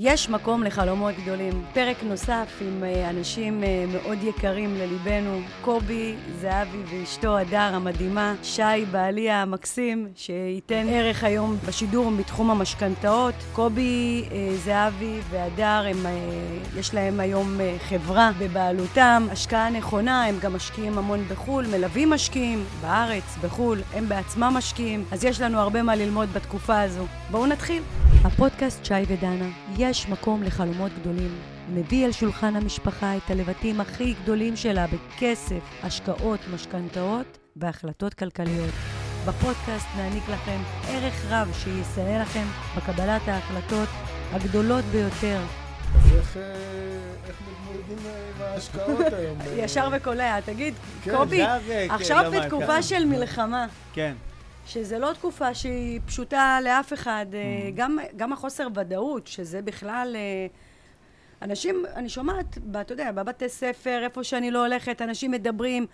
יש מקום לחלומות גדולים. פרק נוסף עם אה, אנשים אה, מאוד יקרים לליבנו, קובי, זהבי ואשתו הדר המדהימה, שי, בעלי המקסים, שייתן ערך היום בשידור מתחום המשכנתאות. קובי, אה, זהבי והדר, הם, יש להם היום חברה בבעלותם, השקעה נכונה, הם גם משקיעים המון בחו"ל, מלווים משקיעים בארץ, בחו"ל, הם בעצמם משקיעים, אז יש לנו הרבה מה ללמוד בתקופה הזו. בואו נתחיל. הפודקאסט שי ודנה, יש מקום לחלומות גדולים. מביא אל שולחן המשפחה את הלבטים הכי גדולים שלה בכסף, השקעות, משכנתאות והחלטות כלכליות. בפודקאסט נעניק לכם ערך רב שיסייע לכם בקבלת ההחלטות הגדולות ביותר. אז איך, אה, איך מתמודדים עם ההשקעות היום? ישר וקולע. תגיד, כן, קובי, עכשיו בתקופה של מלחמה. כן. שזה לא תקופה שהיא פשוטה לאף אחד. אה, mm. גם, גם החוסר ודאות, שזה בכלל... אה, אנשים, אני שומעת, אתה יודע, בבתי ספר, איפה שאני לא הולכת, אנשים מדברים,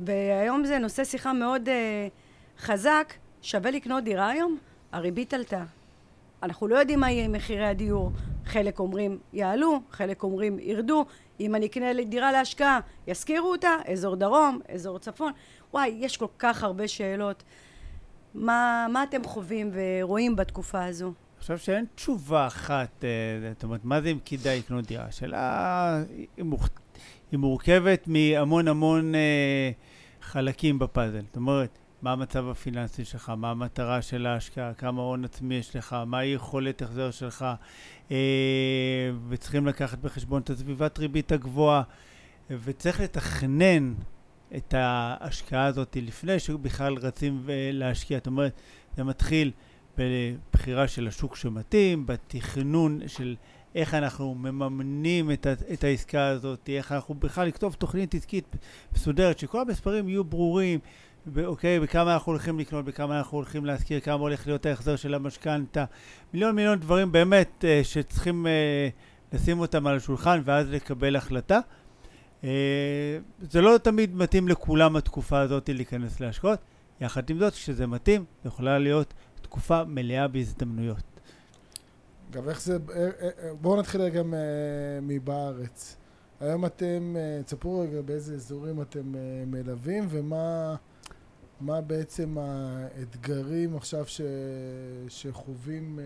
והיום זה נושא שיחה מאוד uh, חזק. שווה לקנות דירה היום? הריבית עלתה. אנחנו לא יודעים מה יהיה עם מחירי הדיור. חלק אומרים יעלו, חלק אומרים ירדו. אם אני אקנה דירה להשקעה, ישכירו אותה? אזור דרום, אזור צפון? וואי, יש כל כך הרבה שאלות. מה, מה אתם חווים ורואים בתקופה הזו? אני חושב שאין תשובה אחת, אה, זאת אומרת, מה זה אם כדאי לקנות דירה? השאלה היא מורכבת מהמון המון אה, חלקים בפאזל. זאת אומרת, מה המצב הפיננסי שלך, מה המטרה של ההשקעה, כמה הון עצמי יש לך, מה היכולת החזר שלך, אה, וצריכים לקחת בחשבון את הסביבת ריבית הגבוהה, וצריך לתכנן את ההשקעה הזאת לפני שבכלל רצים להשקיע. זאת אומרת, זה מתחיל בבחירה של השוק שמתאים, בתכנון של איך אנחנו מממנים את, את העסקה הזאת, איך אנחנו בכלל לכתוב תוכנית עסקית מסודרת, שכל המספרים יהיו ברורים, אוקיי, בכמה אנחנו הולכים לקנות, בכמה אנחנו הולכים להזכיר, כמה הולך להיות ההחזר של המשכנתה, מיליון מיליון דברים באמת אה, שצריכים אה, לשים אותם על השולחן ואז לקבל החלטה. אה, זה לא תמיד מתאים לכולם התקופה הזאת להיכנס להשקעות. יחד עם זאת, כשזה מתאים, זו יכולה להיות תקופה מלאה בהזדמנויות. אגב, איך זה... אה, אה, בואו נתחיל רגע מבארץ. היום אתם, תספרו רגע באיזה אזורים אתם מלווים ומה מה בעצם האתגרים עכשיו ש, שחווים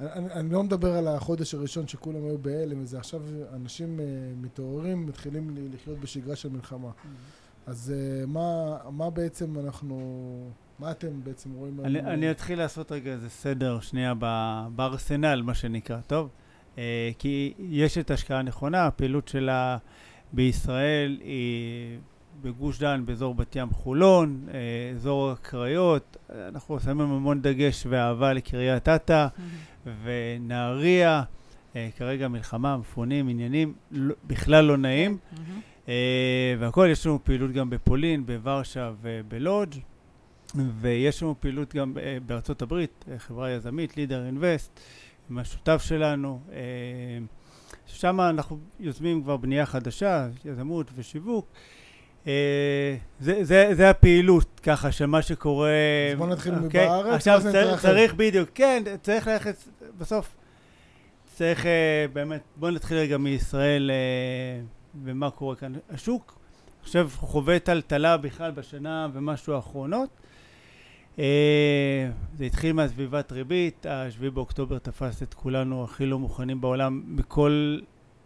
אני, אני לא מדבר על החודש הראשון שכולם היו בהלם וזה, עכשיו אנשים uh, מתעוררים, מתחילים לחיות בשגרה של מלחמה. Mm-hmm. אז uh, מה, מה בעצם אנחנו, מה אתם בעצם רואים? אני, אני אתחיל לעשות רגע איזה סדר שנייה בארסנל, מה שנקרא, טוב? Uh, כי יש את ההשקעה הנכונה, הפעילות שלה בישראל היא בגוש דן, באזור בת ים חולון, אזור הקריות, אנחנו שמים המון דגש ואהבה לקריית אתא. ונהריה, אה, כרגע מלחמה, מפונים, עניינים, לא, בכלל לא נעים. Mm-hmm. והכל, יש לנו פעילות גם בפולין, בוורשה ובלודג', ויש לנו פעילות גם אה, בארצות הברית, חברה יזמית, לידר אינבסט, עם השותף שלנו. שם אנחנו יוזמים כבר בנייה חדשה, יזמות ושיווק. אה, זה, זה, זה הפעילות ככה של מה שקורה. אז בוא נתחיל okay. אוקיי? מבארץ. עכשיו צריך, צריך בדיוק, כן, צריך ללכת, בסוף צריך uh, באמת, בוא נתחיל רגע מישראל uh, ומה קורה כאן. השוק, חושב, חווה טלטלה בכלל בשנה ומשהו האחרונות. Uh, זה התחיל מהסביבת ריבית, השביעי באוקטובר תפס את כולנו הכי לא מוכנים בעולם מכל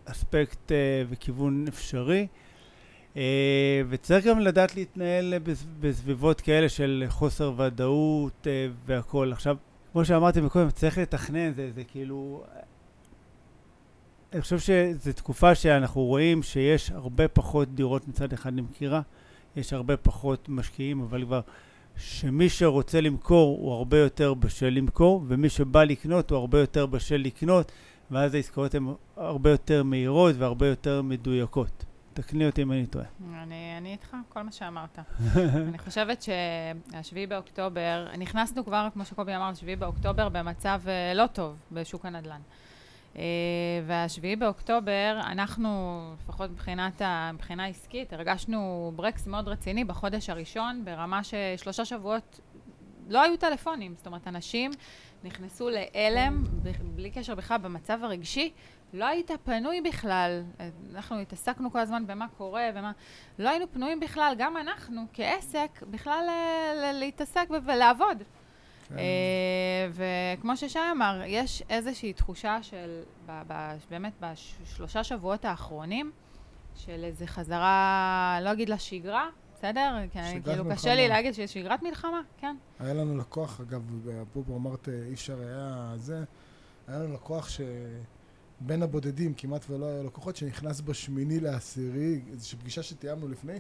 אספקט uh, וכיוון אפשרי. וצריך גם לדעת להתנהל בסביבות כאלה של חוסר ודאות אה, והכול. עכשיו, כמו שאמרתי מקודם, צריך לתכנן, זה, זה כאילו... אני חושב שזו תקופה שאנחנו רואים שיש הרבה פחות דירות מצד אחד למכירה, יש הרבה פחות משקיעים, אבל כבר שמי שרוצה למכור הוא הרבה יותר בשל למכור, ומי שבא לקנות הוא הרבה יותר בשל לקנות, ואז העסקאות הן הרבה יותר מהירות והרבה יותר מדויקות. תקני אותי אם אני טועה. אני, אני איתך, כל מה שאמרת. אני חושבת שהשביעי באוקטובר, נכנסנו כבר, כמו שקובי אמר, השביעי באוקטובר במצב uh, לא טוב בשוק הנדל"ן. Uh, והשביעי באוקטובר, אנחנו, לפחות מבחינת ה, מבחינה עסקית, הרגשנו ברקס מאוד רציני בחודש הראשון, ברמה ששלושה שבועות לא היו טלפונים, זאת אומרת, אנשים נכנסו להלם, בלי קשר בכלל, במצב הרגשי, לא היית פנוי בכלל. אנחנו התעסקנו כל הזמן במה קורה ומה... לא היינו פנויים בכלל, גם אנחנו כעסק, בכלל להתעסק ולעבוד. כן. וכמו ששי אמר, יש איזושהי תחושה של, באמת בשלושה שבועות האחרונים, של איזה חזרה, לא אגיד לשגרה, בסדר? כאילו קשה לי להגיד שיש שגרת מלחמה, כן. היה לנו לקוח, אגב, אפרופו אמרת אי אפשר היה זה, היה לנו לקוח שבין הבודדים כמעט ולא היה לקוחות, שנכנס בשמיני לעשירי, איזושהי פגישה שתיאמנו לפני,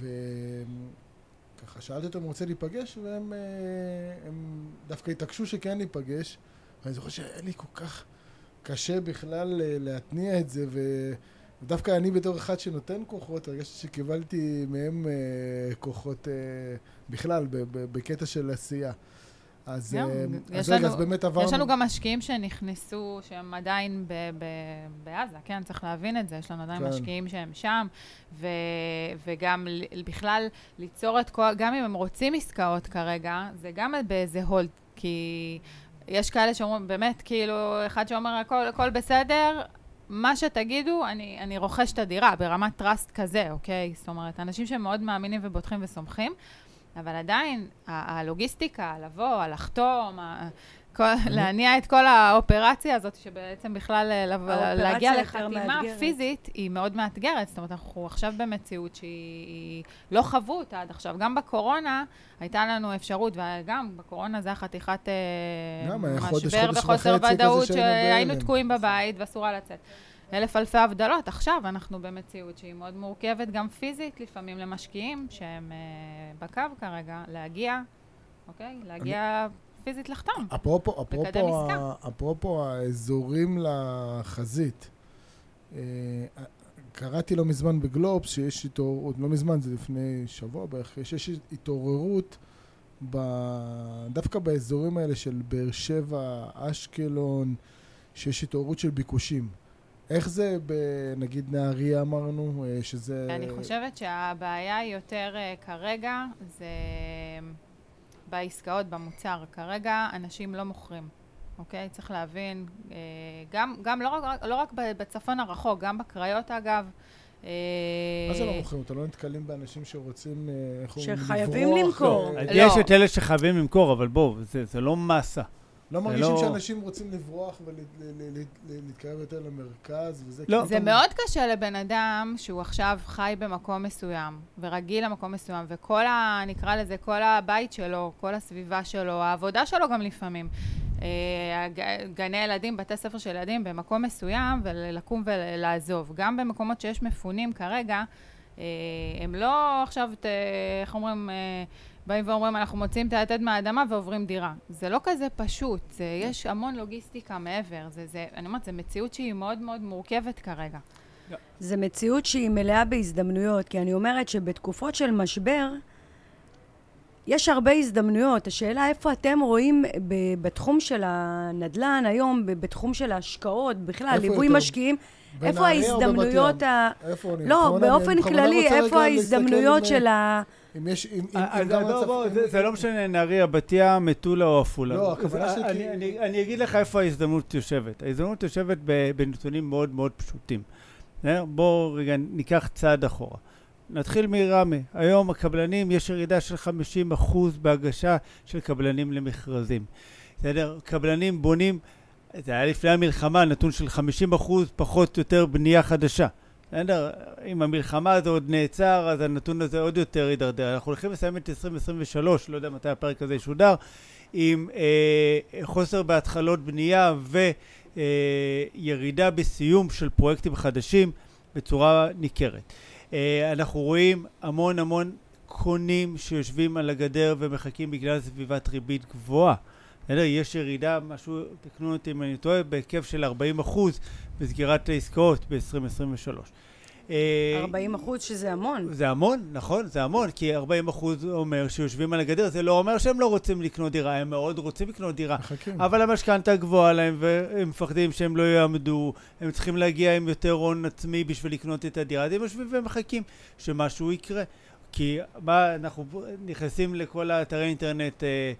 וככה שאלתי אותו אם הוא רוצה להיפגש, והם אה, דווקא התעקשו שכן ניפגש, ואני זוכר שהיה לי כל כך קשה בכלל אה, להתניע את זה, ו... ודווקא אני בתור אחד שנותן כוחות, הרגשתי שקיבלתי מהם אה, כוחות אה, בכלל, בקטע של עשייה. אז, אה, אז רגע, אז באמת עברנו... יש לנו גם משקיעים שנכנסו, שהם עדיין ב, ב, בעזה, כן? צריך להבין את זה. יש לנו עדיין כן. משקיעים שהם שם, ו, וגם בכלל ליצור את כל... גם אם הם רוצים עסקאות כרגע, זה גם באיזה הולד, כי... יש כאלה שאומרים, באמת, כאילו, אחד שאומר, הכל, הכל בסדר, מה שתגידו, אני, אני רוכש את הדירה ברמת טראסט כזה, אוקיי? זאת אומרת, אנשים שמאוד מאמינים ובוטחים וסומכים, אבל עדיין, הלוגיסטיקה, לבוא, הלחתום, כל, להניע את כל האופרציה הזאת, שבעצם בכלל אה, להגיע לחתימה פיזית, היא מאוד מאתגרת. זאת אומרת, אנחנו עכשיו במציאות שהיא לא חוו אותה עד עכשיו. גם בקורונה הייתה לנו אפשרות, וגם בקורונה זה היה חתיכת אה, משבר וחוסר ודאות, שהיינו תקועים בבית ואסור היה לצאת. אלף אלפי הבדלות. עכשיו אנחנו במציאות שהיא מאוד מורכבת, גם פיזית לפעמים למשקיעים שהם uh, בקו כרגע, להגיע, אוקיי? להגיע... אני... פיזית לחתום. אפרופו, אפרופו, אפרופו האזורים לחזית, אה, קראתי לא מזמן בגלובס שיש התעוררות, לא מזמן, זה לפני שבוע בערך, שיש התעוררות ב, דווקא באזורים האלה של באר שבע, אשקלון, שיש התעוררות של ביקושים. איך זה בנגיד נהריה אמרנו, אה, שזה... אני חושבת שהבעיה יותר אה, כרגע, זה... בעסקאות, במוצר. כרגע אנשים לא מוכרים, אוקיי? צריך להבין, אה, גם, גם לא, רק, לא רק בצפון הרחוק, גם בקריות אגב. אה, מה זה לא מוכרים? אתה לא נתקלים באנשים שרוצים, אה, איך אומרים, לברוח? שחייבים למכור. יש את אלה שחייבים למכור, אבל בואו, זה לא מסה. לא מרגישים לא... שאנשים רוצים לברוח ולהתקרב יותר למרכז וזה? לא. זה מאוד קשה לבן אדם שהוא עכשיו חי במקום מסוים, ורגיל למקום מסוים, וכל ה... נקרא לזה, כל הבית שלו, כל הסביבה שלו, העבודה שלו גם לפעמים. אה, גני ילדים, בתי ספר של ילדים במקום מסוים, ולקום ולעזוב. גם במקומות שיש מפונים כרגע, אה, הם לא עכשיו, איך אומרים... אה, באים ואומרים, אנחנו מוצאים את היתד מהאדמה ועוברים דירה. זה לא כזה פשוט, זה, יש המון לוגיסטיקה מעבר. זה, זה, אני אומרת, זו מציאות שהיא מאוד מאוד מורכבת כרגע. זו מציאות שהיא מלאה בהזדמנויות, כי אני אומרת שבתקופות של משבר, יש הרבה הזדמנויות. השאלה איפה אתם רואים בתחום של הנדל"ן היום, בתחום של ההשקעות, בכלל, ליווי משקיעים, איפה ההזדמנויות ה... איפה אני? לא, באופן כללי, איפה ההזדמנויות של ה... אם יש, אם, אם, אם גם הצפון... זה לא משנה, נהריה, בת ים, מטולה או עפולה. לא, הכוונה שלי... אני אגיד לך איפה ההזדמנות יושבת. ההזדמנות יושבת בנתונים מאוד מאוד פשוטים. בואו רגע ניקח צעד אחורה. נתחיל מראמה. היום הקבלנים, יש ירידה של 50% בהגשה של קבלנים למכרזים. בסדר? קבלנים בונים, זה היה לפני המלחמה, נתון של 50% פחות או יותר בנייה חדשה. אם המלחמה הזו עוד נעצר, אז הנתון הזה עוד יותר יידרדר. אנחנו הולכים לסיים את 2023, לא יודע מתי הפרק הזה ישודר, עם אה, חוסר בהתחלות בנייה וירידה אה, בסיום של פרויקטים חדשים בצורה ניכרת. אה, אנחנו רואים המון המון קונים שיושבים על הגדר ומחכים בגלל סביבת ריבית גבוהה. יש ירידה, משהו, תקנו אותי אם אני טועה, בהיקף של 40 אחוז בסגירת העסקאות ב-2023. 40 אה, אחוז שזה המון. זה המון, נכון, זה המון, כי 40 אחוז אומר שיושבים על הגדר, זה לא אומר שהם לא רוצים לקנות דירה, הם מאוד רוצים לקנות דירה. מחכים. אבל המשכנתה גבוהה להם, והם מפחדים שהם לא יעמדו, הם צריכים להגיע עם יותר הון עצמי בשביל לקנות את הדירה, אז הם יושבים ומחכים שמשהו יקרה. כי מה, אנחנו נכנסים לכל האתרי אינטרנט אה,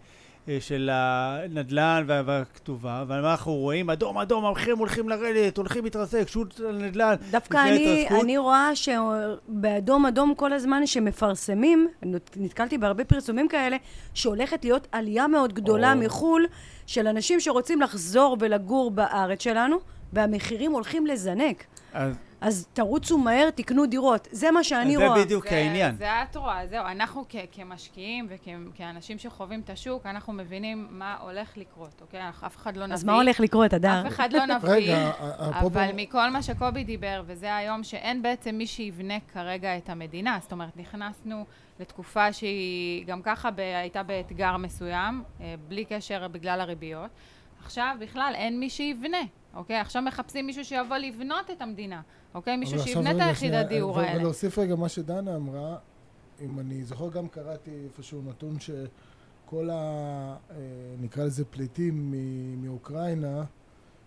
של הנדל"ן וה- והכתובה, ומה אנחנו רואים? אדום, אדום, המחירים הולכים לרדת, הולכים להתרסק, שוט על נדל"ן. דווקא אני. אני רואה שבאדום אדום כל הזמן שמפרסמים, נתקלתי בהרבה פרסומים כאלה, שהולכת להיות עלייה מאוד גדולה או. מחו"ל של אנשים שרוצים לחזור ולגור בארץ שלנו, והמחירים הולכים לזנק. אז אז תרוצו מהר, תקנו דירות. זה מה שאני זה רואה. בדיוק זה- העניין. זה את רואה, זהו. אנחנו כ- כמשקיעים וכאנשים שחווים את השוק, אנחנו מבינים מה הולך לקרות, אוקיי? אף אחד לא נביא. אז מה הולך לקרות, הדר? אף אחד לא נביא. רגע. אבל מכל מה שקובי דיבר, וזה היום שאין בעצם מי שיבנה כרגע את המדינה, זאת אומרת, נכנסנו לתקופה שהיא גם ככה ב- הייתה באתגר מסוים, אה, בלי קשר בגלל הריביות. עכשיו בכלל אין מי שיבנה, אוקיי? עכשיו מחפשים מישהו שיבוא לבנות את המדינה, אוקיי? מישהו שיבנה את רגע, היחידת שנייה, דיור ו- האלה. ולהוסיף רגע מה שדנה אמרה, אם אני זוכר, גם קראתי איפשהו נתון שכל ה... אה, נקרא לזה פליטים מאוקראינה,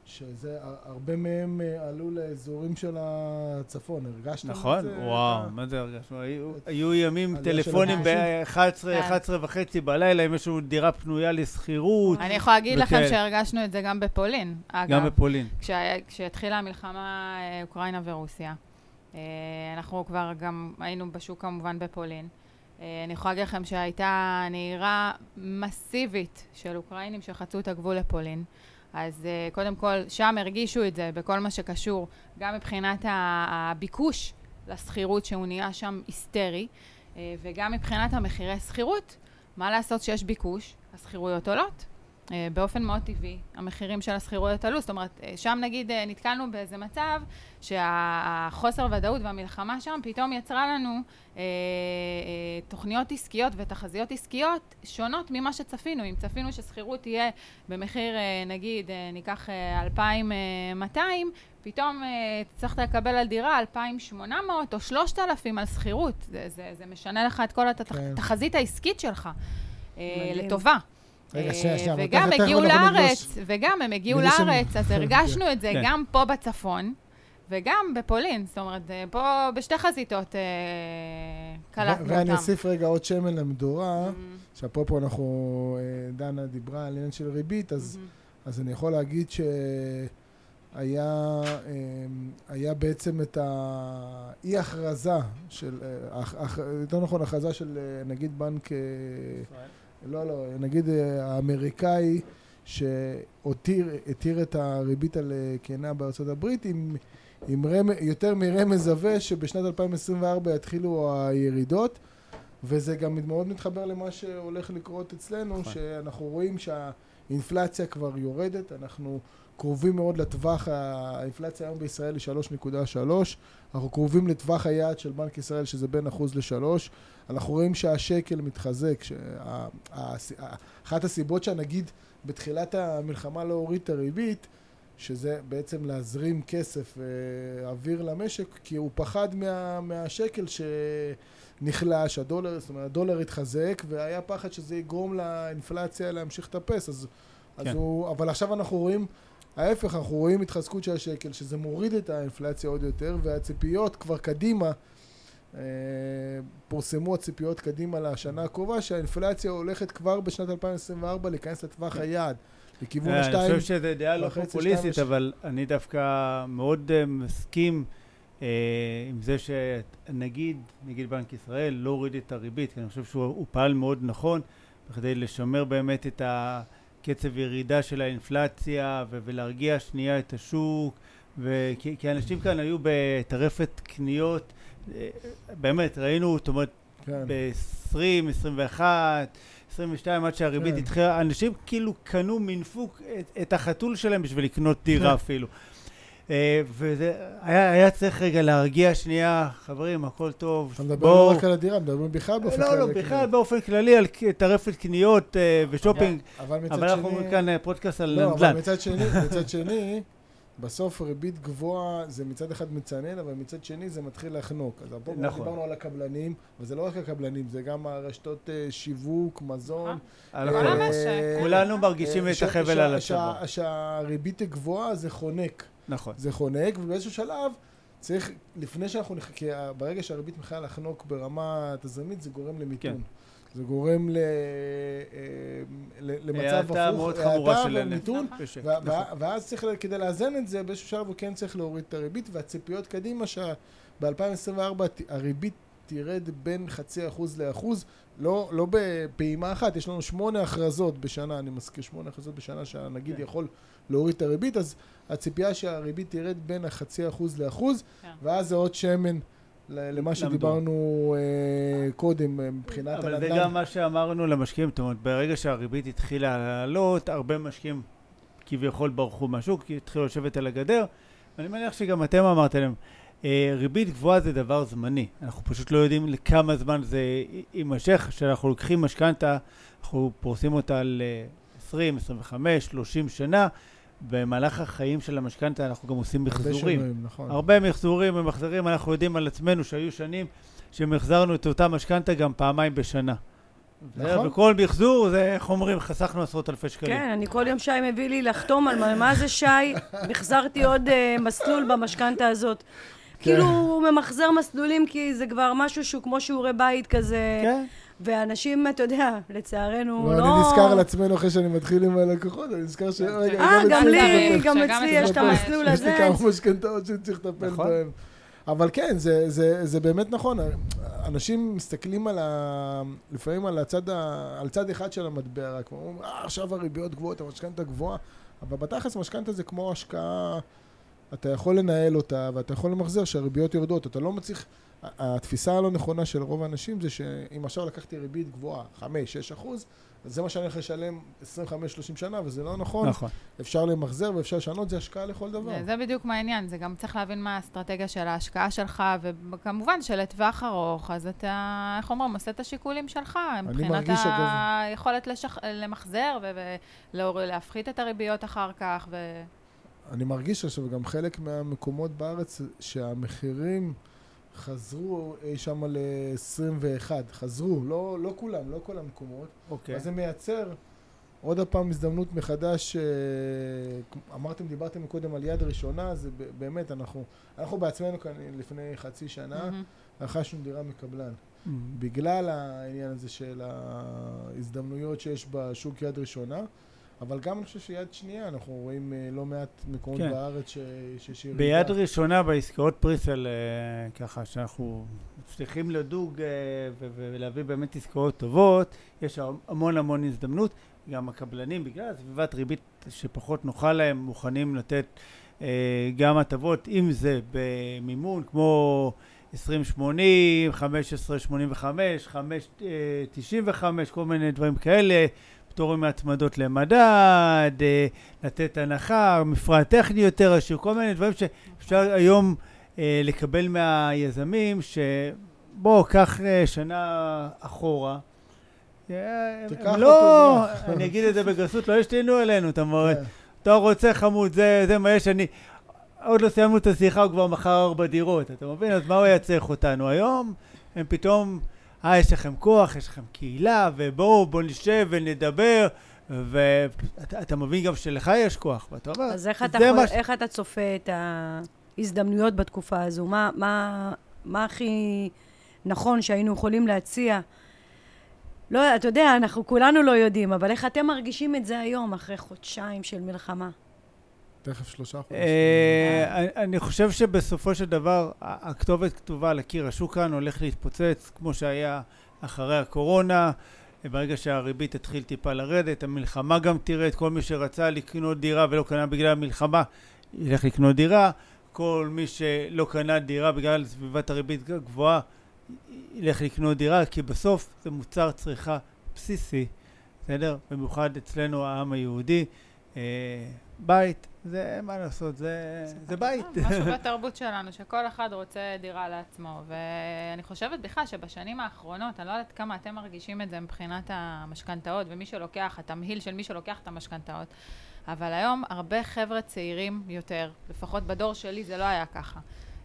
שזה, הר- הרבה מהם אה, עלו לאזורים של הצפון, הרגשתם את זה? נכון? את וואו, ה- מה זה הרגשנו? היו- היו ימים טלפונים הביקושים. ב-11, כן. 11 וחצי בלילה, אם יש לנו דירה פנויה לשכירות, אני יכולה להגיד לכם וכאלה. שהרגשנו את זה גם בפולין, אגב. גם בפולין. כשה- כשהתחילה המלחמה אה, אוקראינה ורוסיה, אה, אנחנו כבר גם היינו בשוק כמובן בפולין. אני יכולה להגיד לכם שהייתה נהירה מסיבית של אוקראינים שחצו את הגבול לפולין. אז אה, קודם כל, שם הרגישו את זה בכל מה שקשור, גם מבחינת הביקוש לשכירות שהוא נהיה שם היסטרי, אה, וגם מבחינת המחירי שכירות. מה לעשות שיש ביקוש, השכירויות עולות. אה, באופן מאוד טבעי, המחירים של השכירויות עלו. זאת אומרת, אה, שם נגיד אה, נתקלנו באיזה מצב שהחוסר ודאות והמלחמה שם פתאום יצרה לנו אה, אה, תוכניות עסקיות ותחזיות עסקיות שונות ממה שצפינו. אם צפינו ששכירות תהיה במחיר, אה, נגיד, אה, ניקח אה, 2,200, פתאום אה, תצטרך לקבל על דירה 2,800 או 3,000 על שכירות. זה, זה, זה משנה לך את כל כן. התחזית העסקית שלך. אה. לטובה. רגע, אה, שנייה, שנייה, אבל וגם הגיעו נגלוש. לארץ, וגם הם הגיעו. לארץ, אז הרגשנו את זה כן. גם פה בצפון, וגם בפולין. זאת אומרת, אה, פה בשתי חזיתות אה, קלטנו ו- ואני אותם. אוסיף רגע עוד שמן למדורה, Mhm, שאפרופו אנחנו, אה, דנה דיברה על עניין של ריבית, אז mhm. אז אני יכול להגיד שהיה היה בעצם את האי-הכרזה של, אח- אח- יותר נכון, הכרזה של נגיד בנק, אה, לא, לא, נגיד אה, האמריקאי, שהותיר התיר את הריבית על אה, קנה בארצות הברית עם, עם רמ, יותר מרמז עבה שבשנת 2024 יתחילו הירידות. וזה גם מאוד מתחבר למה שהולך לקרות אצלנו, נכון. שאנחנו רואים שהאינפלציה כבר יורדת, אנחנו קרובים מאוד לטווח, האינפלציה היום בישראל היא 3.3, אנחנו קרובים לטווח היעד של בנק ישראל שזה בין אחוז לשלוש, אנחנו רואים שהשקל מתחזק, שה- אחת הסיבות שהנגיד בתחילת המלחמה לא הוריד את הריבית, שזה בעצם להזרים כסף ואוויר למשק, כי הוא פחד מה, מהשקל שנחלש, הדולר, זאת אומרת, הדולר התחזק, והיה פחד שזה יגרום לאינפלציה להמשיך לטפס, אז, אז כן. הוא, אבל עכשיו אנחנו רואים, ההפך, אנחנו רואים התחזקות של השקל, שזה מוריד את האינפלציה עוד יותר, והציפיות כבר קדימה, אה, פורסמו הציפיות קדימה לשנה הקרובה, שהאינפלציה הולכת כבר בשנת 2024 להיכנס לטווח כן. היעד, לכיוון אה, השתיים. אני חושב שזו דעה לא פופוליסטית, אבל אני דווקא מאוד אה, מסכים עם זה שנגיד, נגיד בנק ישראל לא הוריד את הריבית, כי אני חושב שהוא הוא פעל מאוד נכון בכדי לשמר באמת את הקצב ירידה של האינפלציה ו- ולהרגיע שנייה את השוק, וכי, כי אנשים כאן היו בטרפת קניות, אה, באמת, ראינו, זאת אומרת, כן. ב-20, 21, 22, עד שהריבית כן. התחילה, אנשים כאילו קנו, מינפו את, את החתול שלהם בשביל לקנות דירה כן. אפילו. אה, וזה, היה, היה צריך רגע להרגיע שנייה, חברים, הכל טוב, אתה מדבר בואו. לא רק על הדירה, מדברים בכלל באופן לא, כללי. לא, בכלל באופן כללי על טרפת קניות אה, ושופינג, אבל מצד אבל אנחנו שני... כאן אה, פודקאסט על לא, נדל"ן. אבל מצד שני, מצד שני, בסוף ריבית גבוהה זה מצד אחד מצנן, אבל מצד שני זה מתחיל לחנוק. אז פה נכון. דיברנו על הקבלנים, וזה לא רק הקבלנים, זה גם הרשתות אה, שיווק, מזון. על כל הכל. המשק. אה, כולנו מרגישים אה, את החבל שה- על שה- הצוואר. שהריבית היא גבוהה זה חונק. נכון. זה חונק, ובאיזשהו שלב צריך, לפני שאנחנו, נח- כי ה- ברגע שהריבית מתחילה לחנוק ברמה תזרימית, זה גורם למיתון. כן. זה גורם ל, אה, ל- למצב הפוך, האטה מאוד חמורה של ומיתון, נכון. ואז צריך, כדי לאזן את זה, באיזשהו שלב הוא כן צריך להוריד את הריבית, והציפיות קדימה שב-2024 הריבית תרד בין חצי אחוז לאחוז, לא, לא בפעימה אחת, יש לנו שמונה הכרזות בשנה, אני מזכיר שמונה הכרזות בשנה שהנגיד כן. יכול להוריד את הריבית, אז הציפייה שהריבית תרד בין החצי אחוז לאחוז, כן. ואז זה עוד שמן למה שדיברנו אה, קודם אה, מבחינת אבל זה הנדל"ן. גם מה שאמרנו למשקיעים, זאת אומרת, ברגע שהריבית התחילה לעלות, הרבה משקיעים כביכול ברחו מהשוק, כי התחילו לשבת על הגדר, ואני מניח שגם אתם אמרתם להם, אה, ריבית גבוהה זה דבר זמני, אנחנו פשוט לא יודעים לכמה זמן זה יימשך, כשאנחנו לוקחים משכנתה, אנחנו פורסים אותה אה, 20, 25, 30 שנה, במהלך החיים של המשכנתה אנחנו גם עושים הרבה מחזורים. שינויים, נכון. הרבה מחזורים ומחזרים, אנחנו יודעים על עצמנו שהיו שנים שמחזרנו את אותה משכנתה גם פעמיים בשנה. נכון. וכל מחזור זה, איך אומרים, חסכנו עשרות אלפי שקלים. כן, אני כל יום שי מביא לי לחתום על מה, מה זה שי, החזרתי עוד אה, מסלול במשכנתה הזאת. כאילו הוא ממחזר מסלולים כי זה כבר משהו שהוא כמו שיעורי בית כזה, כן. ואנשים, אתה יודע, לצערנו, לא, לא... אני נזכר על עצמנו אחרי שאני מתחיל עם הלקוחות, אני נזכר ש... רגע, אה, גם אצלי לי, גם אצלי יש את המסלול יש לי הזה. כמה משכנתאות שאני צריך לטפל נכון. בהן. אבל כן, זה, זה, זה באמת נכון. אנשים מסתכלים על ה... לפעמים על, הצד ה... על צד אחד של המטבע, רק אומרים, אה, עכשיו הריביות גבוהות, המשכנתה גבוהה. אבל בתכלס משכנתה זה כמו השקעה, אתה יכול לנהל אותה ואתה יכול למחזר שהריביות יורדות. אתה לא מצליח... התפיסה הלא נכונה של רוב האנשים זה שאם עכשיו לקחתי ריבית גבוהה, 5-6 אחוז, אז זה מה שאני הולך לשלם 25-30 שנה, וזה לא נכון. נכון. אפשר למחזר ואפשר לשנות, זה השקעה לכל דבר. זה, זה בדיוק מה העניין, זה גם צריך להבין מה האסטרטגיה של ההשקעה שלך, וכמובן שלטווח ארוך, אז אתה, איך אומרים, עושה את השיקולים שלך, מבחינת היכולת לשח... למחזר ולהפחית את הריביות אחר כך, ו... אני מרגיש עכשיו גם חלק מהמקומות בארץ שהמחירים חזרו אי שם ל-21, חזרו, לא, לא כולם, לא כל המקומות. אוקיי. אז זה מייצר עוד פעם הזדמנות מחדש, אה, אמרתם, דיברתם קודם על יד ראשונה, זה באמת, אנחנו, אנחנו בעצמנו כאן לפני חצי שנה מהמם. רכשנו דירה מקבלן. Mm. בגלל העניין הזה של ההזדמנויות שיש בשוק יד ראשונה, אבל גם אני חושב שיד שנייה, אנחנו רואים אה, לא מעט מקומות כן. בארץ ש- שיש ירידה. ביד ראשונה בעסקאות פריסל, אה, ככה שאנחנו מצליחים לדוג אה, ולהביא באמת עסקאות טובות, יש המון המון הזדמנות. גם הקבלנים, בגלל סביבת ריבית שפחות נוחה להם, מוכנים לתת גם הטבות, אם זה במימון, כמו 2080, 1585, 595, כל מיני דברים כאלה, פטורים מהצמדות למדד, אה, לתת הנחה, מפרט טכני יותר עשיר, כל מיני דברים שאפשר היום אה, לקבל מהיזמים, שבוא, קח אה, שנה אחורה. תיקח לא, אני אגיד את זה בגסות, לא ישתנו עלינו, אתה כן. אתה רוצה חמוד, זה, זה מה יש, אני... עוד לא סיימנו את השיחה, הוא כבר מכר ארבע דירות, אתה מבין? אז מה הוא יצריך אותנו? היום הם פתאום, אה, יש לכם כוח, יש לכם קהילה, ובואו, בואו נשב ונדבר, ואתה אתה מבין גם שלך יש כוח, ואתה אומר, אז איך אתה, זה יכול, מה ש- איך אתה צופה את ההזדמנויות בתקופה הזו? מה, מה, מה הכי נכון שהיינו יכולים להציע? לא, אתה יודע, אנחנו כולנו לא יודעים, אבל איך אתם מרגישים את זה היום, אחרי חודשיים של מלחמה? תכף שלושה חודשים. אה, אני- חושב שבסופו של דבר, הכתובת כתובה על הקיר, השוק כאן הולך להתפוצץ, כמו שהיה אחרי הקורונה. ברגע שהריבית תתחיל טיפה לרדת, המלחמה גם תרד, כל מי שרצה לקנות דירה ולא קנה בגלל המלחמה, ילך לקנות דירה. כל מי שלא קנה דירה בגלל סביבת הריבית גבוהה, ילך לקנות דירה, כי בסוף זה מוצר צריכה בסיסי, בסדר? במיוחד אצלנו, העם היהודי. אה, בית, זה, מה לעשות, זה, זה בית. משהו בתרבות שלנו, שכל אחד רוצה דירה לעצמו. ואני חושבת בכלל שבשנים האחרונות, אני לא יודעת כמה אתם מרגישים את זה מבחינת המשכנתאות, ומי שלוקח, התמהיל של מי שלוקח את המשכנתאות. אבל היום הרבה חבר'ה צעירים יותר, לפחות בדור שלי זה לא היה ככה.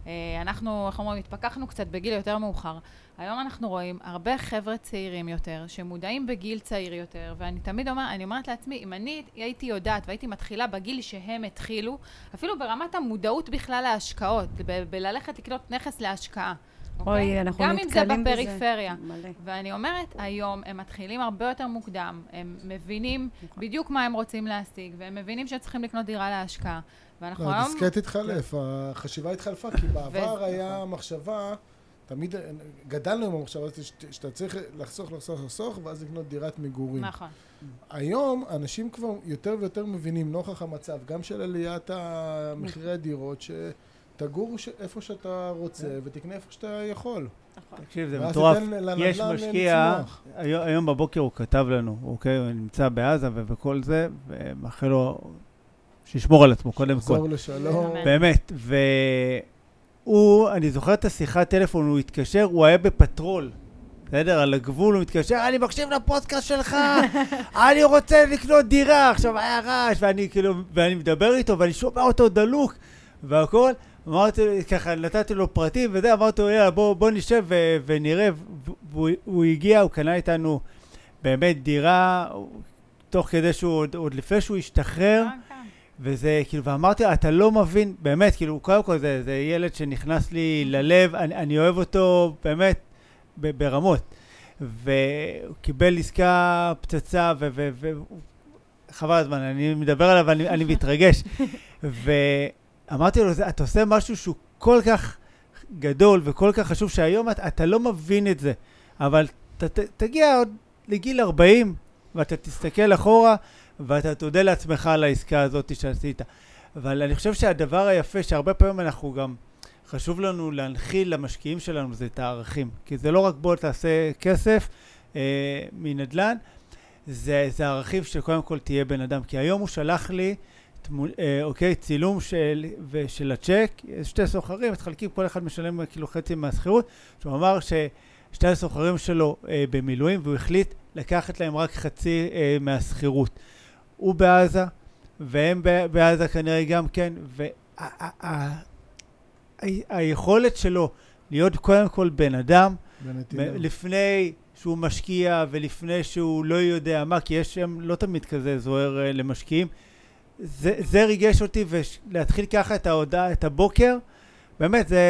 אה, אנחנו, איך אומרים, התפכחנו קצת בגיל יותר מאוחר. היום אנחנו רואים הרבה חבר'ה צעירים יותר, שמודעים בגיל צעיר יותר, ואני תמיד אומר, אני אומרת לעצמי, אם אני הייתי יודעת והייתי מתחילה בגיל שהם התחילו, אפילו ברמת המודעות בכלל להשקעות, ב- בללכת לקנות נכס להשקעה. אוי, אוקיי? אנחנו גם נתקלים אם זה בזה. בפריפריה. מלא. ואני אומרת, היום הם מתחילים הרבה יותר מוקדם, הם מבינים נכון. בדיוק מה הם רוצים להשיג, והם מבינים שצריכים לקנות דירה להשקעה. ואנחנו לא, היום... הדיסקט התחלף, החשיבה התחלפה, כי בעבר היה מחשבה, תמיד גדלנו עם המחשבה הזאת ש- שאתה צריך לחסוך, לחסוך, לחסוך, ואז לקנות דירת מגורים. נכון. היום אנשים כבר יותר ויותר מבינים, נוכח המצב, גם של עליית מחירי הדירות, שתגור ש- איפה שאתה רוצה ותקנה איפה שאתה יכול. נכון. תקשיב, זה מטורף. תיתן לנדל"ן יש משקיע. היום, היום בבוקר הוא כתב לנו, אוקיי, הוא נמצא בעזה ו- וכל זה, ומאחל לו שישמור על עצמו קודם כל. חזור לשלום. באמת, והוא, אני זוכר את השיחת טלפון, הוא התקשר, הוא היה בפטרול. בסדר? על הגבול הוא מתקשר, אני מקשיב לפודקאסט שלך, אני רוצה לקנות דירה. עכשיו היה רעש, ואני כאילו, ואני מדבר איתו, ואני שומע אותו דלוק, והכל. אמרתי, ככה, נתתי לו פרטים וזה, אמרתי לו, יאללה, בוא, בוא נשב ו- ונראה. והוא הוא הגיע, הוא קנה איתנו באמת דירה, תוך כדי שהוא, עוד, עוד לפני שהוא השתחרר. וזה כאילו, ואמרתי לו, אתה לא מבין, באמת, כאילו, קודם כל זה, זה ילד שנכנס לי ללב, אני, אני אוהב אותו באמת ב, ברמות. והוא קיבל עסקה פצצה, ו... ו, ו חבל הזמן, אני מדבר עליו, אני, אני מתרגש. ואמרתי לו, "זה- אתה עושה משהו שהוא כל כך גדול וכל כך חשוב, שהיום אתה, אתה לא מבין את זה, אבל ת, ת, תגיע עוד לגיל 40, ואתה תסתכל אחורה, ואתה תודה לעצמך על העסקה הזאת שעשית. אבל אני חושב שהדבר היפה, שהרבה פעמים אנחנו גם, חשוב לנו להנחיל למשקיעים שלנו, זה את הערכים. כי זה לא רק בוא תעשה כסף אה, מנדל"ן, זה, זה ערכים שקודם כל תהיה בן אדם. כי היום הוא שלח לי, תמול, אה, אוקיי, צילום של, של הצ'ק, שתי סוחרים, מתחלקים, כל אחד משלם כאילו חצי מהשכירות, שהוא אמר ששתי הסוחרים שלו אה, במילואים, והוא החליט לקחת להם רק חצי אה, מהשכירות. הוא בעזה, והם בעזה כנראה גם כן, והיכולת שלו להיות קודם כל בן אדם, לפני שהוא משקיע ולפני שהוא לא יודע מה, כי יש שם לא תמיד כזה זוהר אה, למשקיעים, זה, זה ריגש אותי, ולהתחיל ככה את ההודעה, את הבוקר, באמת, זה...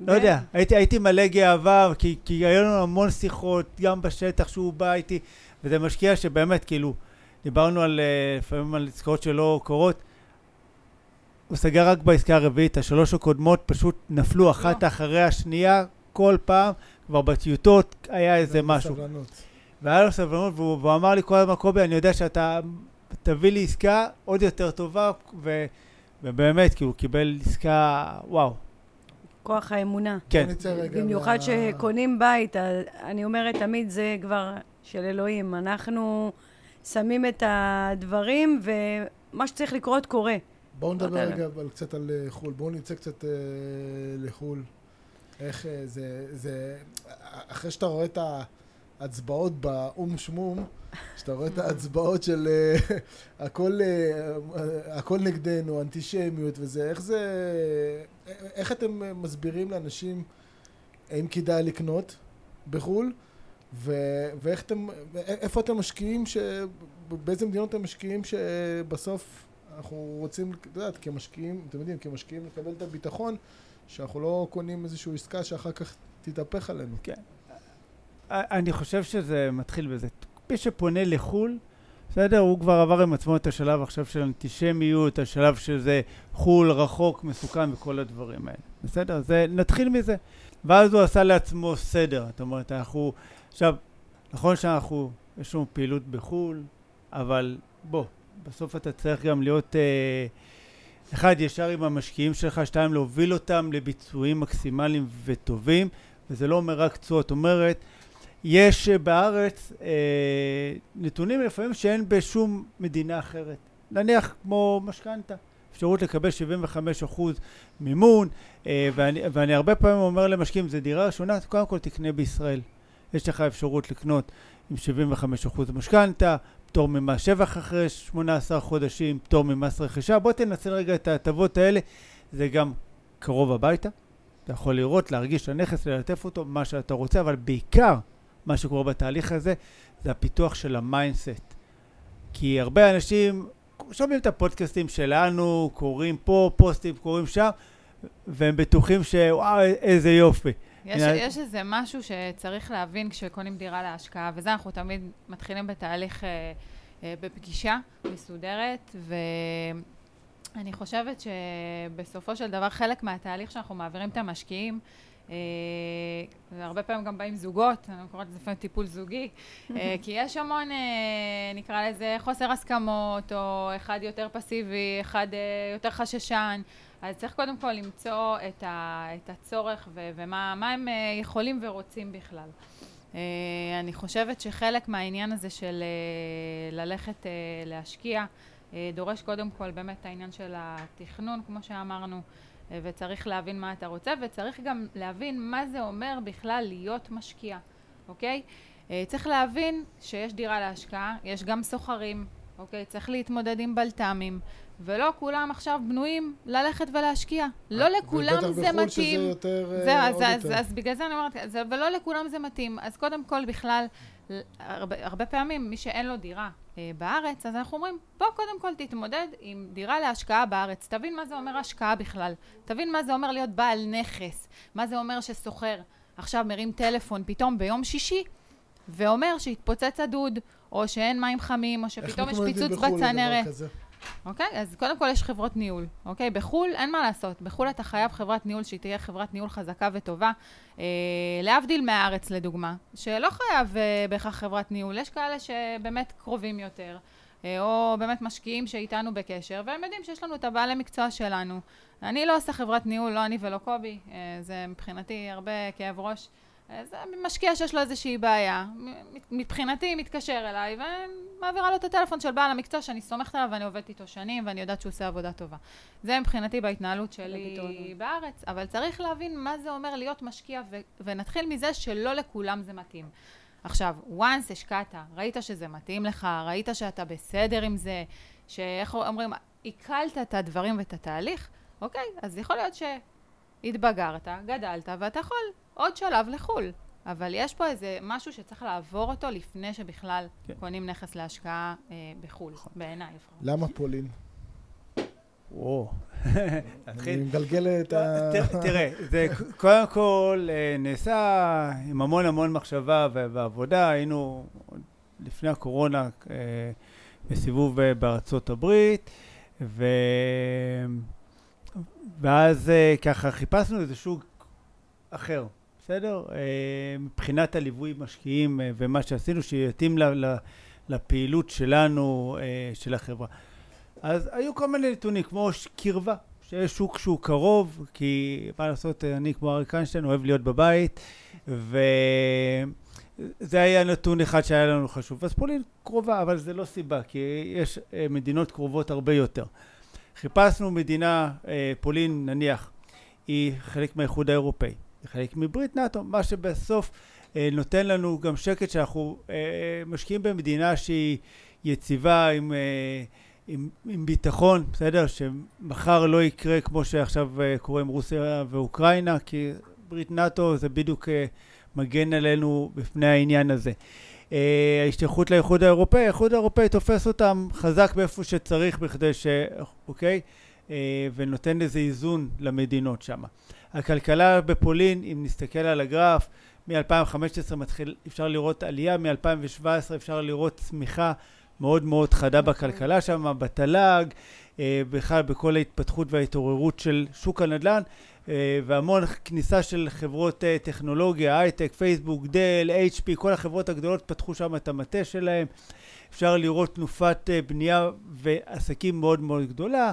לא יודע, הייתי, הייתי מלא גאווה, כי, כי היו לנו המון שיחות, גם בשטח שהוא בא איתי, וזה משקיע שבאמת, כאילו, דיברנו על, אה, לפעמים על עסקאות שלא קורות, הוא סגר רק בעסקה הרביעית, השלוש הקודמות פשוט נפלו אחת אחרי השנייה, כל פעם, כבר בטיוטות היה איזה משהו. בסבלנות. והיה לו סבלנות, והוא, והוא אמר לי כל הזמן, קובי, אני יודע שאתה תביא לי עסקה עוד יותר טובה, ו, ובאמת, כי הוא קיבל עסקה, וואו, כוח האמונה. כן. במיוחד שקונים בית, אני אומרת תמיד זה כבר של אלוהים. אנחנו שמים את הדברים, ומה שצריך לקרות קורה. בואו נדבר רגע אבל קצת על אה, חו"ל. בואו נצא קצת אה, לחו"ל. איך אה, זה, זה, אחרי שאתה רואה את ההצבעות באו"ם שמום, שאתה רואה את ההצבעות של אה, הכל, אה, הכל נגדנו, אנטישמיות וזה, איך זה, איך אתם אה, מסבירים לאנשים האם כדאי לקנות בחו"ל? ו- ואיך אתם, איפה אתם משקיעים, ש... באיזה מדינות אתם משקיעים שבסוף אנחנו רוצים, את יודעת, כמשקיעים, אתם יודעים, כמשקיעים לקבל את הביטחון, שאנחנו לא קונים איזושהי עסקה שאחר כך תתהפך עלינו. אני חושב שזה מתחיל בזה. מי שפונה לחו"ל, בסדר, הוא כבר עבר עם עצמו את השלב עכשיו של אנטישמיות, השלב שזה חו"ל, רחוק, מסוכן וכל הדברים האלה. בסדר? זה, נתחיל מזה. ואז הוא עשה לעצמו סדר. זאת אומרת, אנחנו... עכשיו, נכון שאנחנו, יש לנו פעילות בחו"ל, אבל בוא, בסוף אתה צריך גם להיות, אה, אחד, ישר עם המשקיעים שלך, שתיים, להוביל אותם לביצועים מקסימליים וטובים, וזה לא אומר רק תשואות. אומרת, יש אה, בארץ אה, נתונים לפעמים שאין בשום מדינה אחרת. נניח כמו משכנתה, אפשרות לקבל 75% מימון, אה, ואני, ואני הרבה פעמים אומר למשקיעים, זו דירה ראשונה, קודם כל תקנה בישראל. יש לך אפשרות לקנות עם 75% משכנתה, פטור ממס שבח אחרי 18 חודשים, פטור ממס רכישה. בוא תנצל רגע את ההטבות האלה. זה גם קרוב הביתה. אתה יכול לראות, להרגיש את הנכס, ללטף אותו, מה שאתה רוצה, אבל בעיקר מה שקורה בתהליך הזה זה הפיתוח של ה mindset. כי הרבה אנשים שומעים את הפודקאסטים שלנו, קוראים פה, פוסטים קוראים שם, והם בטוחים שוואו, איזה יופי. יש, יש איזה משהו שצריך להבין כשקונים דירה להשקעה, וזה אנחנו תמיד מתחילים בתהליך אה, אה, בפגישה מסודרת, ואני חושבת שבסופו של דבר חלק מהתהליך שאנחנו מעבירים את המשקיעים, אה, והרבה פעמים גם באים זוגות, אני קוראת לזה לפעמים טיפול זוגי, אה, כי יש המון, אה, נקרא לזה, חוסר הסכמות, או אחד יותר פסיבי, אחד יותר חששן. אז צריך קודם כל למצוא את, ה, את הצורך ו, ומה הם יכולים ורוצים בכלל. אני חושבת שחלק מהעניין הזה של ללכת להשקיע דורש קודם כל באמת העניין של התכנון, כמו שאמרנו, וצריך להבין מה אתה רוצה, וצריך גם להבין מה זה אומר בכלל להיות משקיע, אוקיי? Uh, צריך להבין שיש דירה להשקעה, יש גם סוחרים, אוקיי? צריך להתמודד עם בלת"מים. ולא כולם עכשיו בנויים ללכת ולהשקיע. לא לכולם זה מתאים. ובטח בחו"ל שזה יותר... זה, אז, אז, אז, אז בגלל זה אני אומרת, ולא לכולם זה מתאים. אז קודם כל בכלל, הרבה, הרבה פעמים מי שאין לו דירה אה, בארץ, אז אנחנו אומרים, בוא קודם כל תתמודד עם דירה להשקעה בארץ. תבין מה זה אומר השקעה בכלל. תבין מה זה אומר להיות בעל נכס. מה זה אומר שסוחר עכשיו מרים טלפון פתאום ביום שישי, ואומר שהתפוצץ הדוד, או שאין מים חמים, או שפתאום יש פיצוץ בצנרת. אוקיי? אז קודם כל יש חברות ניהול, אוקיי? בחו"ל אין מה לעשות. בחו"ל אתה חייב חברת ניהול שהיא תהיה חברת ניהול חזקה וטובה. אה, להבדיל מהארץ, לדוגמה, שלא חייב אה, בהכרח חברת ניהול. יש כאלה שבאמת קרובים יותר, אה, או באמת משקיעים שאיתנו בקשר, והם יודעים שיש לנו את הבעלי מקצוע שלנו. אני לא עושה חברת ניהול, לא אני ולא קובי. אה, זה מבחינתי הרבה כאב ראש. זה משקיע שיש לו איזושהי בעיה. מבחינתי מתקשר אליי ומעבירה לו את הטלפון של בעל המקצוע שאני סומכת עליו ואני עובדת איתו שנים ואני יודעת שהוא עושה עבודה טובה. זה מבחינתי בהתנהלות שלי בארץ, אבל צריך להבין מה זה אומר להיות משקיע ו- ונתחיל מזה שלא לכולם זה מתאים. עכשיו, once השקעת, ראית שזה מתאים לך, ראית שאתה בסדר עם זה, שאיך אומרים, עיכלת את הדברים ואת התהליך, אוקיי, אז יכול להיות שהתבגרת, גדלת, ואתה יכול עוד שלב לחו"ל. אבל יש פה איזה משהו שצריך לעבור אותו לפני שבכלל כן. קונים נכס להשקעה אה, בחו"ל, נכון. בעיניי לפחות. למה פולין? וואו. אני מגלגל את ה... תראה, זה קודם כל אה, נעשה עם המון המון מחשבה ועבודה, היינו לפני הקורונה אה, בסיבוב אה, בארצות הברית, ו... ואז ככה חיפשנו איזה שוק אחר. בסדר? אה, מבחינת הליווי משקיעים אה, ומה שעשינו, שיתאים לפעילות שלנו, אה, של החברה. אז היו כל מיני נתונים, כמו קרבה, שיש שוק שהוא קרוב, כי מה לעשות, אני כמו אריק איינשטיין אוהב להיות בבית, וזה היה נתון אחד שהיה לנו חשוב. אז פולין קרובה, אבל זה לא סיבה, כי יש מדינות קרובות הרבה יותר. חיפשנו מדינה, פולין נניח, היא חלק מהאיחוד האירופאי. חלק מברית נאט"ו, מה שבסוף אה, נותן לנו גם שקט שאנחנו אה, משקיעים במדינה שהיא יציבה עם, אה, עם, עם ביטחון, בסדר? שמחר לא יקרה כמו שעכשיו אה, קורה עם רוסיה ואוקראינה, כי ברית נאט"ו זה בדיוק אה, מגן עלינו בפני העניין הזה. אה, ההשתייכות לאיחוד האירופאי, האיחוד האירופאי תופס אותם חזק באיפה שצריך בכדי ש... אוקיי? אה, ונותן איזה איזון למדינות שם. הכלכלה בפולין, אם נסתכל על הגרף, מ-2015 מתחיל, אפשר לראות עלייה, מ-2017 אפשר לראות צמיחה מאוד מאוד חדה נכון. בכלכלה שם, בתל"ג, אה, בכלל בכל ההתפתחות וההתעוררות של שוק הנדל"ן, אה, והמון כניסה של חברות אה, טכנולוגיה, הייטק, פייסבוק, דל, HP, כל החברות הגדולות פתחו שם את המטה שלהם. אפשר לראות תנופת בנייה ועסקים מאוד מאוד גדולה.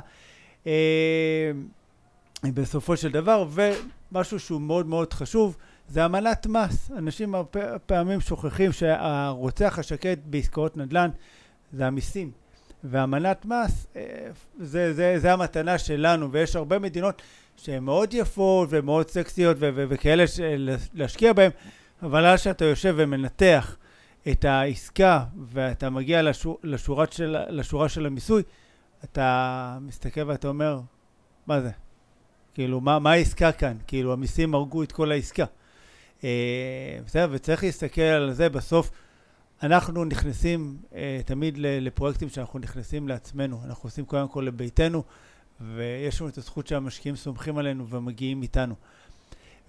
בסופו של דבר, ומשהו שהוא מאוד מאוד חשוב, זה אמנת מס. אנשים הרבה פעמים שוכחים שהרוצח השקט בעסקאות נדל"ן זה המיסים. ואמנת מס אה, זה, זה, זה המתנה שלנו, ויש הרבה מדינות שהן מאוד יפות ומאוד סקסיות ו- ו- וכאלה להשקיע בהן, אבל אז שאתה יושב ומנתח את העסקה ואתה מגיע לשור, של, לשורה של המיסוי, אתה מסתכל ואתה אומר, מה זה? כאילו, מה, מה העסקה כאן? כאילו, המיסים הרגו את כל העסקה. אה, בסדר, וצריך להסתכל על זה בסוף. אנחנו נכנסים אה, תמיד לפרויקטים שאנחנו נכנסים לעצמנו, אנחנו עושים קודם כל לביתנו, ויש לנו את הזכות שהמשקיעים סומכים עלינו ומגיעים איתנו.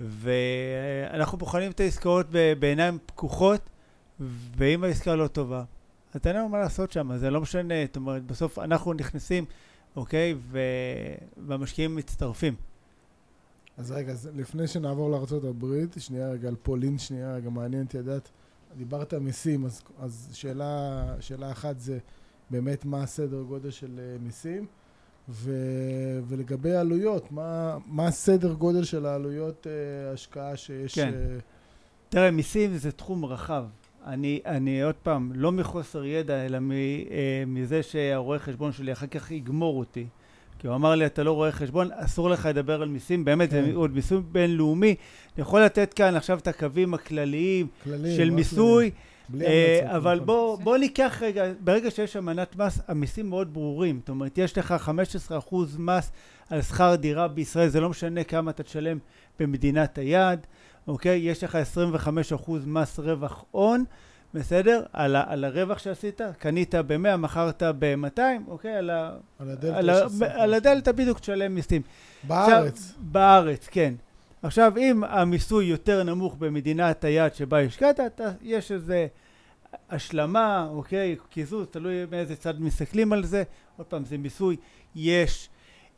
ואנחנו בוחנים את העסקאות בעיניים פקוחות, ואם העסקה לא טובה, אז אין לנו מה לעשות שם, זה לא משנה, זאת אומרת, בסוף אנחנו נכנסים, אוקיי. והמשקיעים מצטרפים. אז רגע, אז לפני שנעבור לארה"ב, שנייה רגע על פולין, שנייה רגע, מעניין אותי לדעת, דיברת מיסים, אז, אז שאלה, שאלה אחת זה באמת מה הסדר גודל של אה, מיסים, ו, ולגבי העלויות, מה, מה הסדר גודל של העלויות uh, השקעה שיש... כן. Uh... תראה, מיסים זה תחום רחב. אני, אני עוד פעם, לא מחוסר ידע, אלא מ, uh, מזה שהרואה חשבון שלי אחר כך יגמור אותי. כי הוא אמר לי, אתה לא רואה חשבון, אסור לך לדבר על מיסים, באמת, כן. זה עוד מיסוי בינלאומי. אני יכול לתת כאן עכשיו את הקווים הכלליים כללים, של מיסוי, אה, אבל נכון. בוא, בוא ניקח רגע, ברגע שיש אמנת מס, המיסים מאוד ברורים. זאת אומרת, יש לך 15% מס על שכר דירה בישראל, זה לא משנה כמה אתה תשלם במדינת היעד, אוקיי? יש לך 25% מס רווח הון. בסדר? על, ה, על הרווח שעשית, קנית ב-100, מכרת ב-200, אוקיי? על, ה, על הדלתא על, ה, על הדלתא בדיוק תשלם מיסים. בארץ. עכשיו, בארץ, כן. עכשיו, אם המיסוי יותר נמוך במדינת היעד שבה השקעת, יש איזה השלמה, אוקיי? קיזוז, תלוי מאיזה צד מסתכלים על זה. עוד פעם, זה מיסוי. יש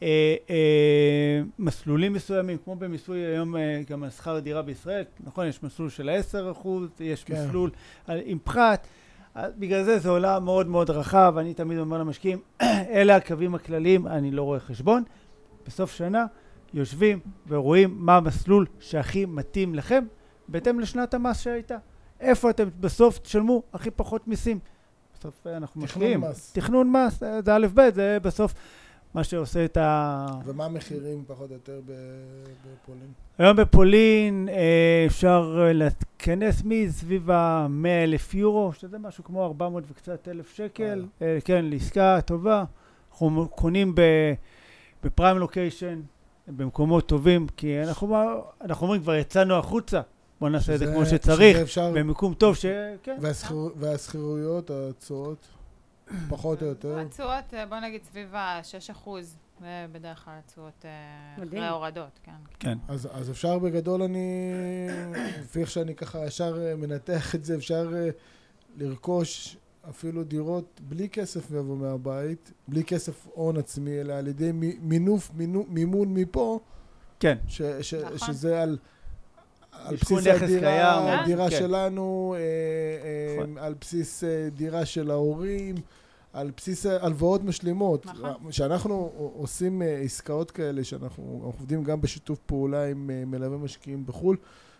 אה, אה, מסלולים מסוימים, כמו במיסוי היום אה, גם על שכר דירה בישראל, נכון, יש מסלול של 10%, יש כן. מסלול על, עם פחת, בגלל זה זה עולם מאוד מאוד רחב, אני תמיד אומר למשקיעים, אלה הקווים הכלליים, אני לא רואה חשבון, בסוף שנה יושבים ורואים מה המסלול שהכי מתאים לכם, בהתאם לשנת המס שהייתה. איפה אתם בסוף תשלמו הכי פחות מיסים. בסוף אנחנו משקיעים. תכנון מס. תכנון מס, זה א' ב', זה בסוף מה שעושה את ה... ומה המחירים פחות או יותר בפולין? היום בפולין אה, אפשר להתכנס מסביב ה-100 אלף יורו, שזה משהו כמו 400 וקצת אלף שקל, אה, כן, לעסקה טובה. אנחנו קונים בפריים לוקיישן, במקומות טובים, כי אנחנו, אנחנו אומרים, כבר יצאנו החוצה. בוא נעשה את זה כמו שצריך, אפשר... במיקום טוב, ש... כן. והשכירויות, התשואות? פחות או יותר. התשואות, אה, בוא נגיד סביב ה-6 אחוז. בדרך כלל התשואות אה, אחרי ההורדות, כן. כן. אז, אז אפשר בגדול, אני, לפי איך שאני ככה ישר אה, מנתח את זה, אפשר לרכוש אפילו דירות בלי כסף לבוא מהבית, בלי כסף הון עצמי, אלא על ידי מינוף, מינו, מימון מפה. כן. ש, ש, נכון. שזה על... על בסיס הדירה, הדירה כן. שלנו, אה, נכון. על בסיס אה, דירה של ההורים, על בסיס הלוואות משלימות. נכון. כשאנחנו עושים אה, עסקאות כאלה, שאנחנו עובדים גם בשיתוף פעולה עם מלווה משקיעים בחו"ל,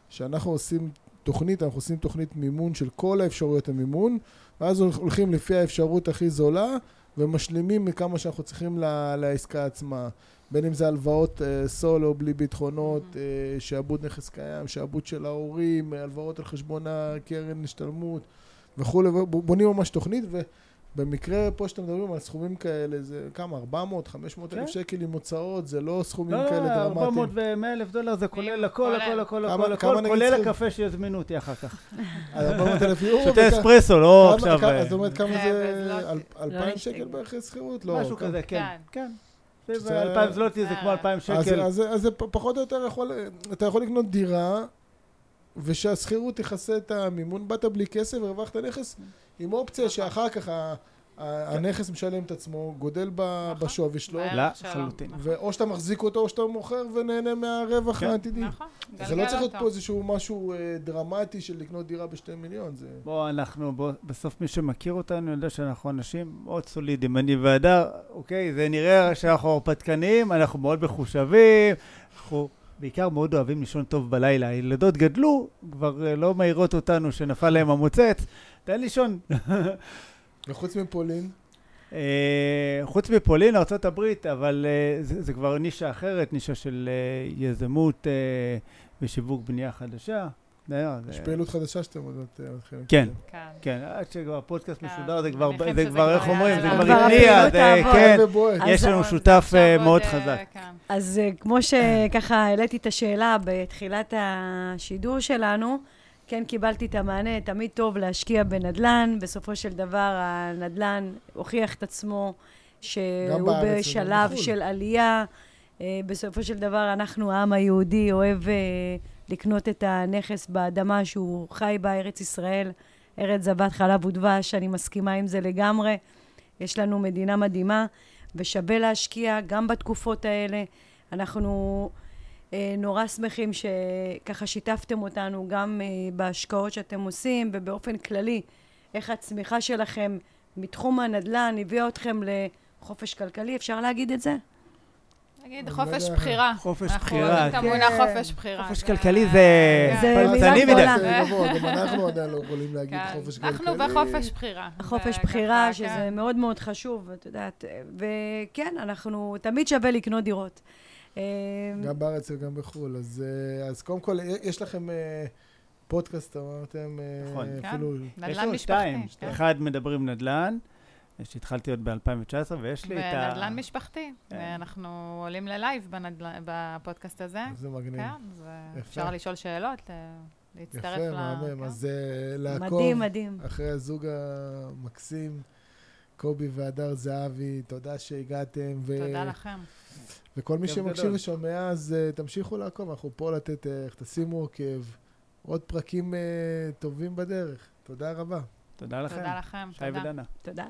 כשאנחנו עושים תוכנית, אנחנו עושים תוכנית מימון של כל האפשרויות המימון, ואז הולכים לפי האפשרות הכי זולה, ומשלימים מכמה שאנחנו צריכים לעסקה עצמה. בין אם זה הלוואות אה, סולו בלי ביטחונות, mm-hmm. אה, שעבוד נכס קיים, שעבוד של ההורים, הלוואות על חשבון הקרן השתלמות וכולי, בונים ממש תוכנית, ובמקרה פה שאתם מדברים על סכומים כאלה, זה כמה? 400, 500 אלף כן. שקל עם הוצאות, זה לא סכומים לא, כאלה דרמטיים. לא, 400 ו-100 אלף דולר זה כולל הכל, הכל, הכל, הכל, הכל, כולל הקפה שיזמינו אותי אחר כך. 400 אלף יורו? שותה אספרסו, לא עכשיו... זאת אומרת, כמה זה? 2,000 לא שקל בערך שכירות? לא. משהו כזה, כן. כן. אלפיים זלוטי זה כמו אלפיים שקל. אז זה פחות או יותר יכול, אתה יכול לקנות דירה, ושהשכירות תכסה את המימון, באת בלי כסף והרווחת נכס, עם אופציה שאחר כך הנכס משלם את עצמו, גודל נכון. בשווי שלו. לחלוטין. או שאתה מחזיק אותו או שאתה מוכר ונהנה מהרווח כן. העתידי. נכון. זה לא צריך להיות פה איזשהו משהו אה, דרמטי של לקנות דירה בשתי מיליון. בוא, אנחנו, בסוף מי שמכיר אותנו יודע שאנחנו אנשים מאוד סולידיים. אני והדר, אוקיי, זה נראה שאנחנו הרפתקניים, אנחנו מאוד מחושבים, אנחנו... בעיקר מאוד אוהבים לישון טוב בלילה. הילדות גדלו, כבר אה, לא מעירות אותנו שנפל להם המוצץ, תן לישון. וחוץ מפולין? Uh, חוץ מפולין, ארה"ב, אבל uh, זה, זה כבר נישה אחרת, נישה של uh, יזמות ושיווק בנייה חדשה. יש פעילות חדשה שאתם עוד אה, מתחילים. כן. כן. כן, עד שכבר הפודקאסט כן, משודר, זה כבר, איך אומרים, זה כבר התניע, הפעילות זה. כן. אז- יש לנו שותף אה, מאוד אה, חזק. כן. אז אה, כמו שככה העליתי את השאלה בתחילת השידור שלנו, כן קיבלתי את המענה, תמיד טוב להשקיע בנדל"ן, בסופו של דבר הנדל"ן הוכיח את עצמו שהוא בשלב בחו"ל. של עלייה. אה, בסופו של דבר אנחנו, העם היהודי, אוהב אה, לקנות את הנכס באדמה שהוא חי בה, ארץ ישראל, ארץ זבת חלב ודבש, אני מסכימה עם זה לגמרי. יש לנו מדינה מדהימה, ושווה להשקיע גם בתקופות האלה. אנחנו נורא שמחים שככה שיתפתם אותנו גם אה, בהשקעות שאתם עושים, ובאופן כללי, איך הצמיחה שלכם מתחום הנדל"ן הביאה אתכם לחופש כלכלי, אפשר להגיד את זה? נגיד חופש לא יודע. בחירה. חופש אנחנו בחירה, אוהבים את כן. המונח כן. חופש בחירה. חופש זה- כלכלי זה זה כן. מילה פרטני מדי. גדולה. זה גבוה, גם אנחנו עדיין לא יכולים להגיד כן. חופש כלכלי. אנחנו בחופש בחירה. החופש זה בחירה, שזה כן. מאוד מאוד חשוב, את יודעת, וכן, אנחנו, תמיד שווה לקנות דירות. אה, גם בארץ וגם בחו"ל. אז, אה, אז קודם כל, יש לכם אה, פודקאסט, אמרתם, אה, נכון. כן. אפילו... יש נדל"ן לנו משפחתי. שתיים, כן. אחד מדברים נדל"ן, שהתחלתי עוד ב-2019, ויש לי את ה... ונדל"ן משפחתי. כן. אנחנו עולים ללייב בנדל"ן- בפודקאסט הזה. זה מגניב. כן, יפה. אפשר לשאול שאלות, ל- להצטרף יפה, ל... מהמם. כן. אז אה, לעקוב מדהים, מדהים. אחרי הזוג המקסים, קובי והדר זהבי, תודה שהגעתם. ו... תודה לכם. וכל מי שמקשיב. ושומע, אז אה, תמשיכו לעקוב, אנחנו פה לתת ערך, תשימו עוקב. עוד פרקים uh, טובים בדרך. תודה רבה. תודה לכם. תודה לכם. שי. ודנה. תודה.